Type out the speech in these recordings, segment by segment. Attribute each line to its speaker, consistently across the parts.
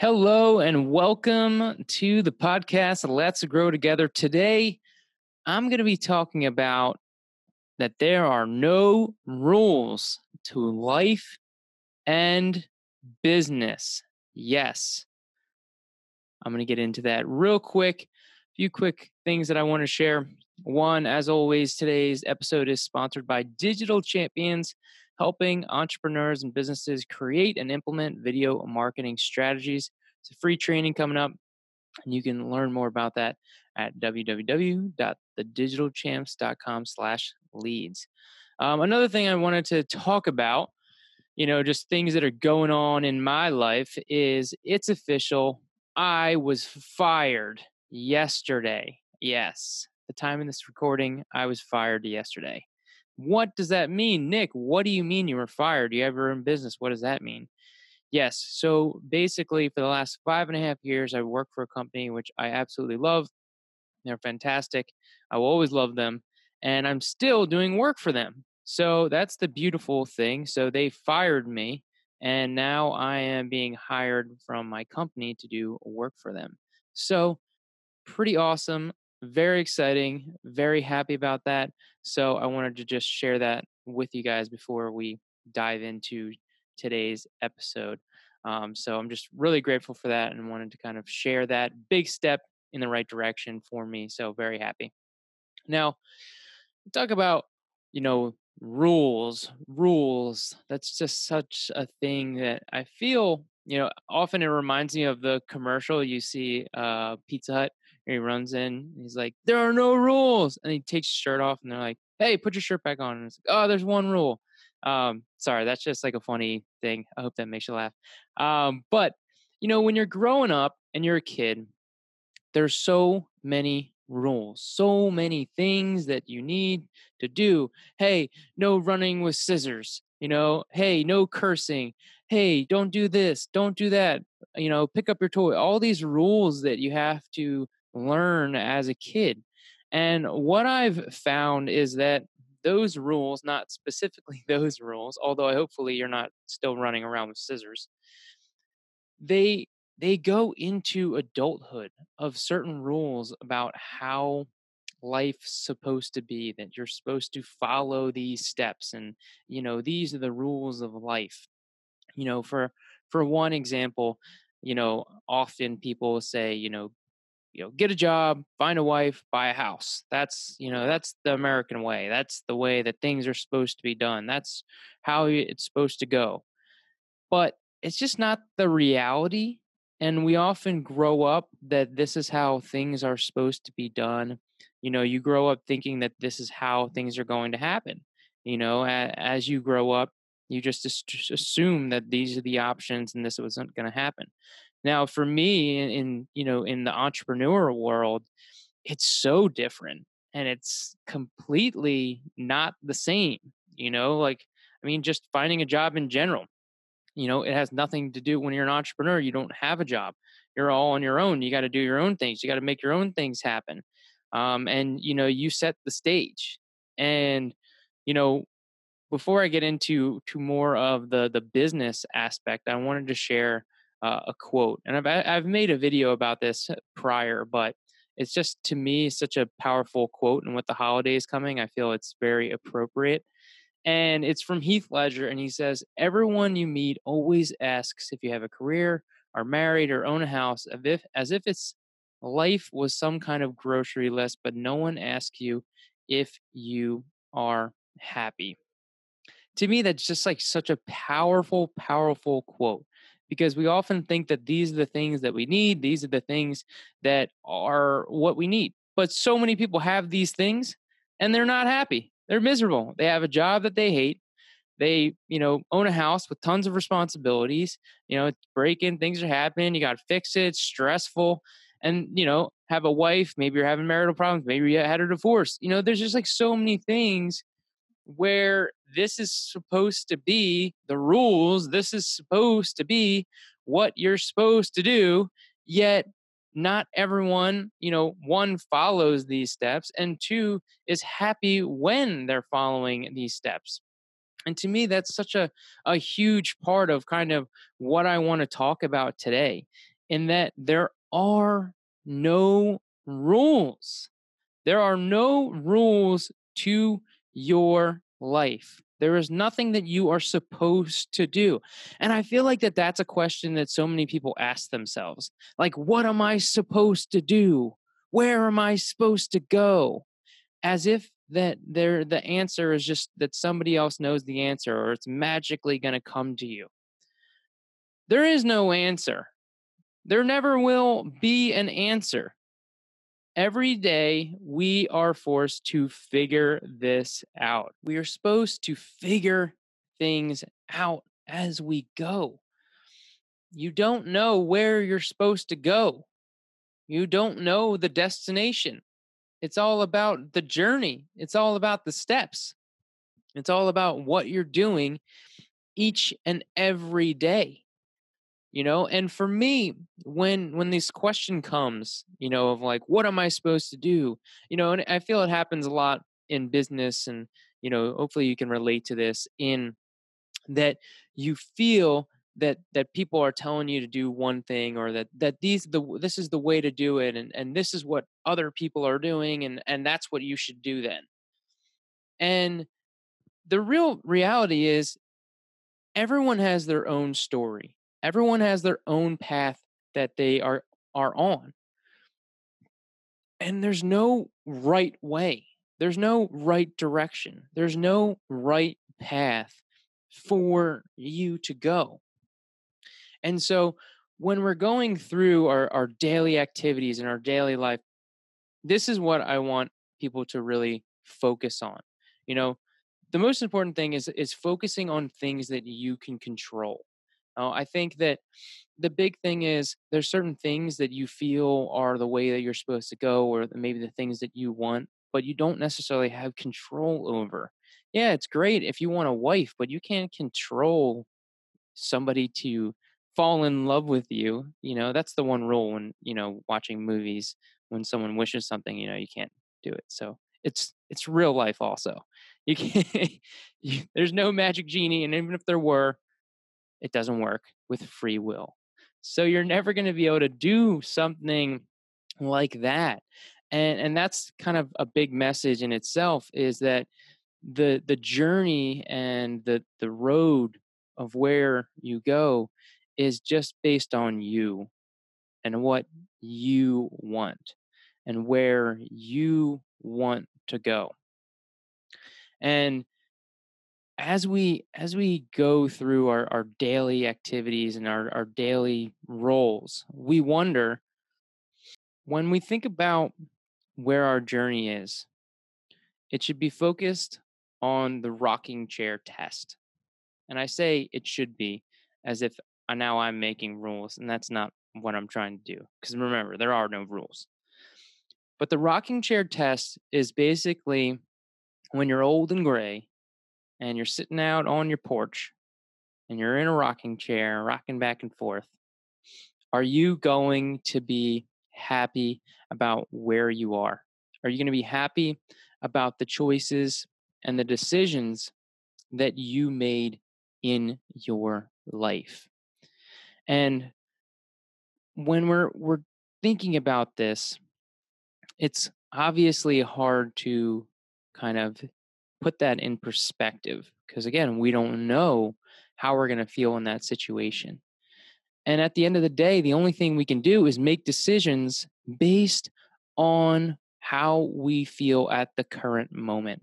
Speaker 1: Hello and welcome to the podcast Let's Grow Together. Today, I'm going to be talking about that there are no rules to life and business. Yes. I'm going to get into that real quick. A few quick things that I want to share. One, as always, today's episode is sponsored by Digital Champions helping entrepreneurs and businesses create and implement video marketing strategies. It's a free training coming up, and you can learn more about that at www.thedigitalchamps.com slash leads. Um, another thing I wanted to talk about, you know, just things that are going on in my life is it's official. I was fired yesterday. Yes, the time in this recording, I was fired yesterday. What does that mean? Nick, what do you mean you were fired? You have your own business. What does that mean? Yes. So basically, for the last five and a half years, I worked for a company which I absolutely love. They're fantastic. I will always love them. And I'm still doing work for them. So that's the beautiful thing. So they fired me. And now I am being hired from my company to do work for them. So pretty awesome very exciting very happy about that. So i wanted to just share that with you guys before we dive into today's episode. Um, so i'm just really grateful for that and wanted to kind of share that big step in the right direction for me so very happy. Now talk about you know rules rules that's just such a thing that i feel you know often it reminds me of the commercial you see uh pizza hut he runs in. he's like, "There are no rules," and he takes his shirt off, and they're like, "Hey, put your shirt back on." And it's like, "Oh, there's one rule." Um, sorry, that's just like a funny thing. I hope that makes you laugh. Um, but you know, when you're growing up and you're a kid, there's so many rules, so many things that you need to do. Hey, no running with scissors. You know, hey, no cursing. Hey, don't do this, don't do that. You know, pick up your toy. All these rules that you have to learn as a kid. And what I've found is that those rules, not specifically those rules, although hopefully you're not still running around with scissors, they they go into adulthood of certain rules about how life's supposed to be that you're supposed to follow these steps and you know these are the rules of life you know for for one example you know often people say you know you know get a job find a wife buy a house. That's you know that's the american way. That's the way that things are supposed to be done. That's how it's supposed to go. But it's just not the reality and we often grow up that this is how things are supposed to be done. You know you grow up thinking that this is how things are going to happen. You know as you grow up you just assume that these are the options and this wasn't going to happen now, for me, in, in you know in the entrepreneur world, it's so different, and it's completely not the same. You know, like I mean, just finding a job in general. You know, it has nothing to do when you're an entrepreneur. You don't have a job. You're all on your own. You got to do your own things. You got to make your own things happen. Um, and you know, you set the stage. And you know, before I get into to more of the the business aspect, I wanted to share uh, a quote. And I've I've made a video about this prior, but it's just to me such a powerful quote. And with the holidays coming, I feel it's very appropriate. And it's from Heath Ledger, and he says, "Everyone you meet always asks if you have a career, are married, or own a house, as if as if it's life was some kind of grocery list, but no one asks you if you are happy." To me, that's just like such a powerful, powerful quote because we often think that these are the things that we need, these are the things that are what we need. But so many people have these things and they're not happy. They're miserable. They have a job that they hate. They, you know, own a house with tons of responsibilities. You know, it's breaking, things are happening, you got to fix it, it's stressful. And, you know, have a wife, maybe you're having marital problems, maybe you had a divorce. You know, there's just like so many things where this is supposed to be the rules, this is supposed to be what you're supposed to do, yet not everyone, you know, one follows these steps and two is happy when they're following these steps. And to me, that's such a, a huge part of kind of what I want to talk about today, in that there are no rules. There are no rules to your life. There is nothing that you are supposed to do. And I feel like that that's a question that so many people ask themselves. Like what am I supposed to do? Where am I supposed to go? As if that there the answer is just that somebody else knows the answer or it's magically going to come to you. There is no answer. There never will be an answer. Every day, we are forced to figure this out. We are supposed to figure things out as we go. You don't know where you're supposed to go, you don't know the destination. It's all about the journey, it's all about the steps, it's all about what you're doing each and every day you know and for me when when this question comes you know of like what am i supposed to do? You know and i feel it happens a lot in business and you know hopefully you can relate to this in that you feel that that people are telling you to do one thing or that that these the this is the way to do it and and this is what other people are doing and and that's what you should do then. And the real reality is everyone has their own story everyone has their own path that they are are on. And there's no right way. There's no right direction. There's no right path for you to go. And so when we're going through our, our daily activities and our daily life this is what i want people to really focus on. You know the most important thing is is focusing on things that you can control uh, I think that the big thing is there's certain things that you feel are the way that you're supposed to go, or maybe the things that you want, but you don't necessarily have control over. Yeah, it's great if you want a wife, but you can't control somebody to fall in love with you. You know, that's the one rule when, you know, watching movies, when someone wishes something, you know, you can't do it. So it's it's real life also. You can't you, there's no magic genie, and even if there were, it doesn't work with free will. So you're never going to be able to do something like that. And and that's kind of a big message in itself is that the the journey and the the road of where you go is just based on you and what you want and where you want to go. And as we as we go through our, our daily activities and our, our daily roles we wonder when we think about where our journey is it should be focused on the rocking chair test. And i say it should be as if uh, now i'm making rules and that's not what i'm trying to do because remember there are no rules. But the rocking chair test is basically when you're old and gray and you're sitting out on your porch and you're in a rocking chair, rocking back and forth, are you going to be happy about where you are? Are you going to be happy about the choices and the decisions that you made in your life? And when we're we're thinking about this, it's obviously hard to kind of put that in perspective because again we don't know how we're going to feel in that situation. And at the end of the day the only thing we can do is make decisions based on how we feel at the current moment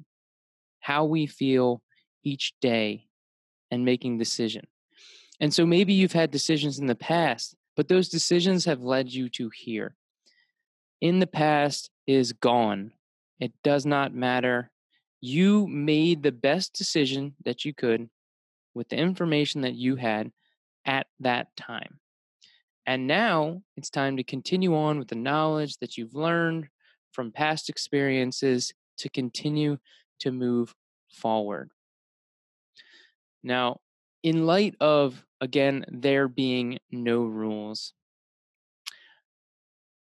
Speaker 1: how we feel each day and making decision. And so maybe you've had decisions in the past but those decisions have led you to here. In the past is gone. It does not matter you made the best decision that you could with the information that you had at that time. And now it's time to continue on with the knowledge that you've learned from past experiences to continue to move forward. Now, in light of, again, there being no rules,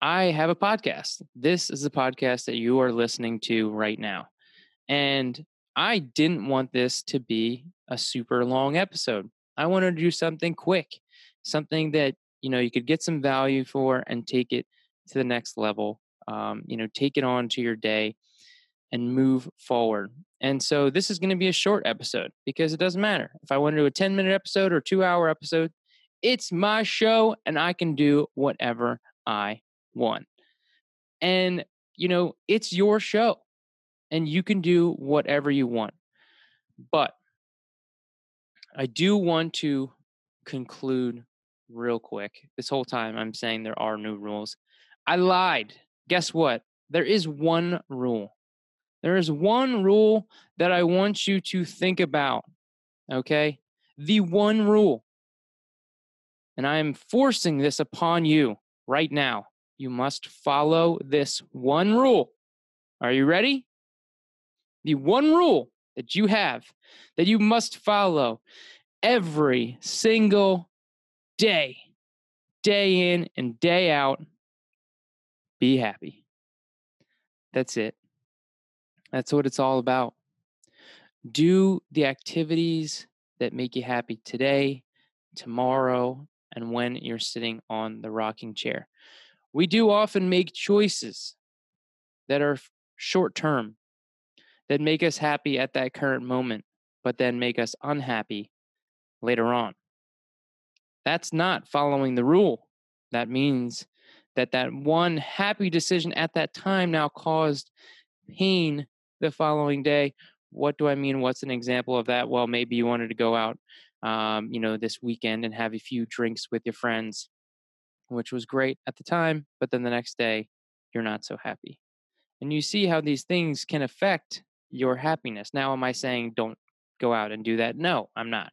Speaker 1: I have a podcast. This is the podcast that you are listening to right now. And I didn't want this to be a super long episode. I wanted to do something quick, something that you know you could get some value for and take it to the next level. Um, you know, take it on to your day and move forward. And so this is going to be a short episode because it doesn't matter if I want to do a 10 minute episode or two hour episode. It's my show and I can do whatever I want. And, you know, it's your show and you can do whatever you want. But I do want to conclude real quick. This whole time I'm saying there are new rules. I lied. Guess what? There is one rule. There is one rule that I want you to think about. Okay? The one rule. And I am forcing this upon you right now. You must follow this one rule. Are you ready? The one rule that you have that you must follow every single day, day in and day out. Be happy. That's it. That's what it's all about. Do the activities that make you happy today, tomorrow, and when you're sitting on the rocking chair. We do often make choices that are short term, that make us happy at that current moment, but then make us unhappy later on. That's not following the rule. That means that that one happy decision at that time now caused pain the following day. What do I mean? What's an example of that? Well, maybe you wanted to go out, um, you know, this weekend and have a few drinks with your friends, which was great at the time, but then the next day you're not so happy. And you see how these things can affect your happiness. Now, am I saying don't go out and do that? No, I'm not.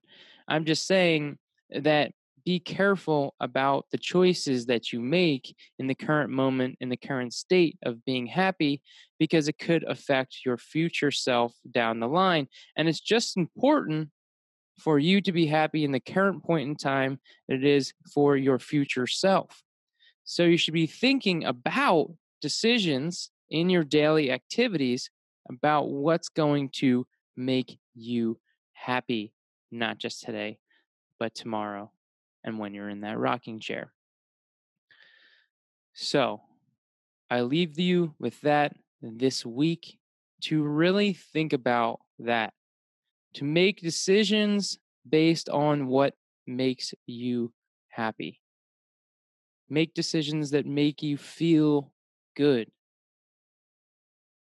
Speaker 1: I'm just saying that be careful about the choices that you make in the current moment, in the current state of being happy, because it could affect your future self down the line. And it's just important for you to be happy in the current point in time that it is for your future self. So you should be thinking about decisions in your daily activities about what's going to make you happy, not just today, but tomorrow and when you're in that rocking chair. So I leave you with that this week to really think about that, to make decisions based on what makes you happy. Make decisions that make you feel good.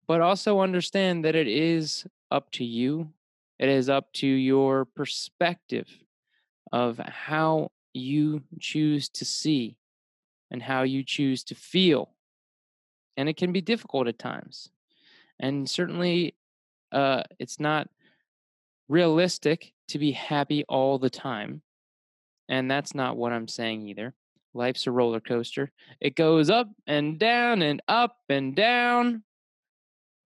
Speaker 1: But also understand that it is up to you. It is up to your perspective of how you choose to see and how you choose to feel. And it can be difficult at times. And certainly, uh, it's not realistic to be happy all the time. And that's not what I'm saying either. Life's a roller coaster. It goes up and down and up and down.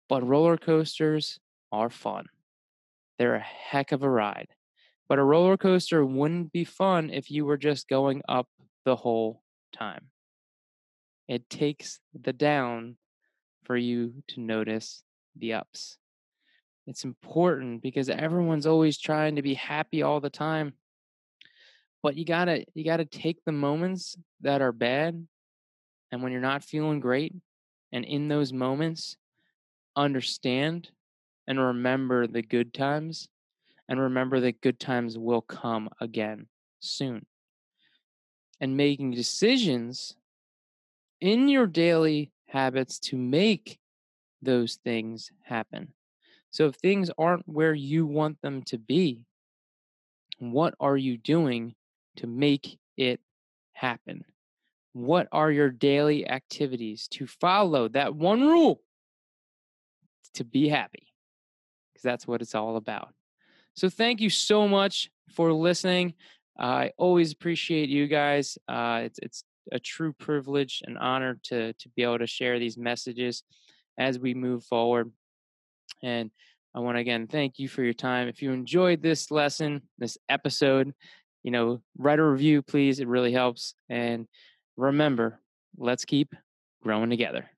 Speaker 1: But roller coasters are fun. They're a heck of a ride. But a roller coaster wouldn't be fun if you were just going up the whole time. It takes the down for you to notice the ups. It's important because everyone's always trying to be happy all the time. But you got to you got to take the moments that are bad and when you're not feeling great and in those moments understand and remember the good times and remember that good times will come again soon. And making decisions in your daily habits to make those things happen. So if things aren't where you want them to be, what are you doing to make it happen? What are your daily activities to follow that one rule to be happy? Because that's what it's all about. So thank you so much for listening. I always appreciate you guys. Uh, it's it's a true privilege and honor to to be able to share these messages as we move forward. And I want to again thank you for your time. If you enjoyed this lesson, this episode, you know, write a review, please. It really helps. And remember, let's keep growing together.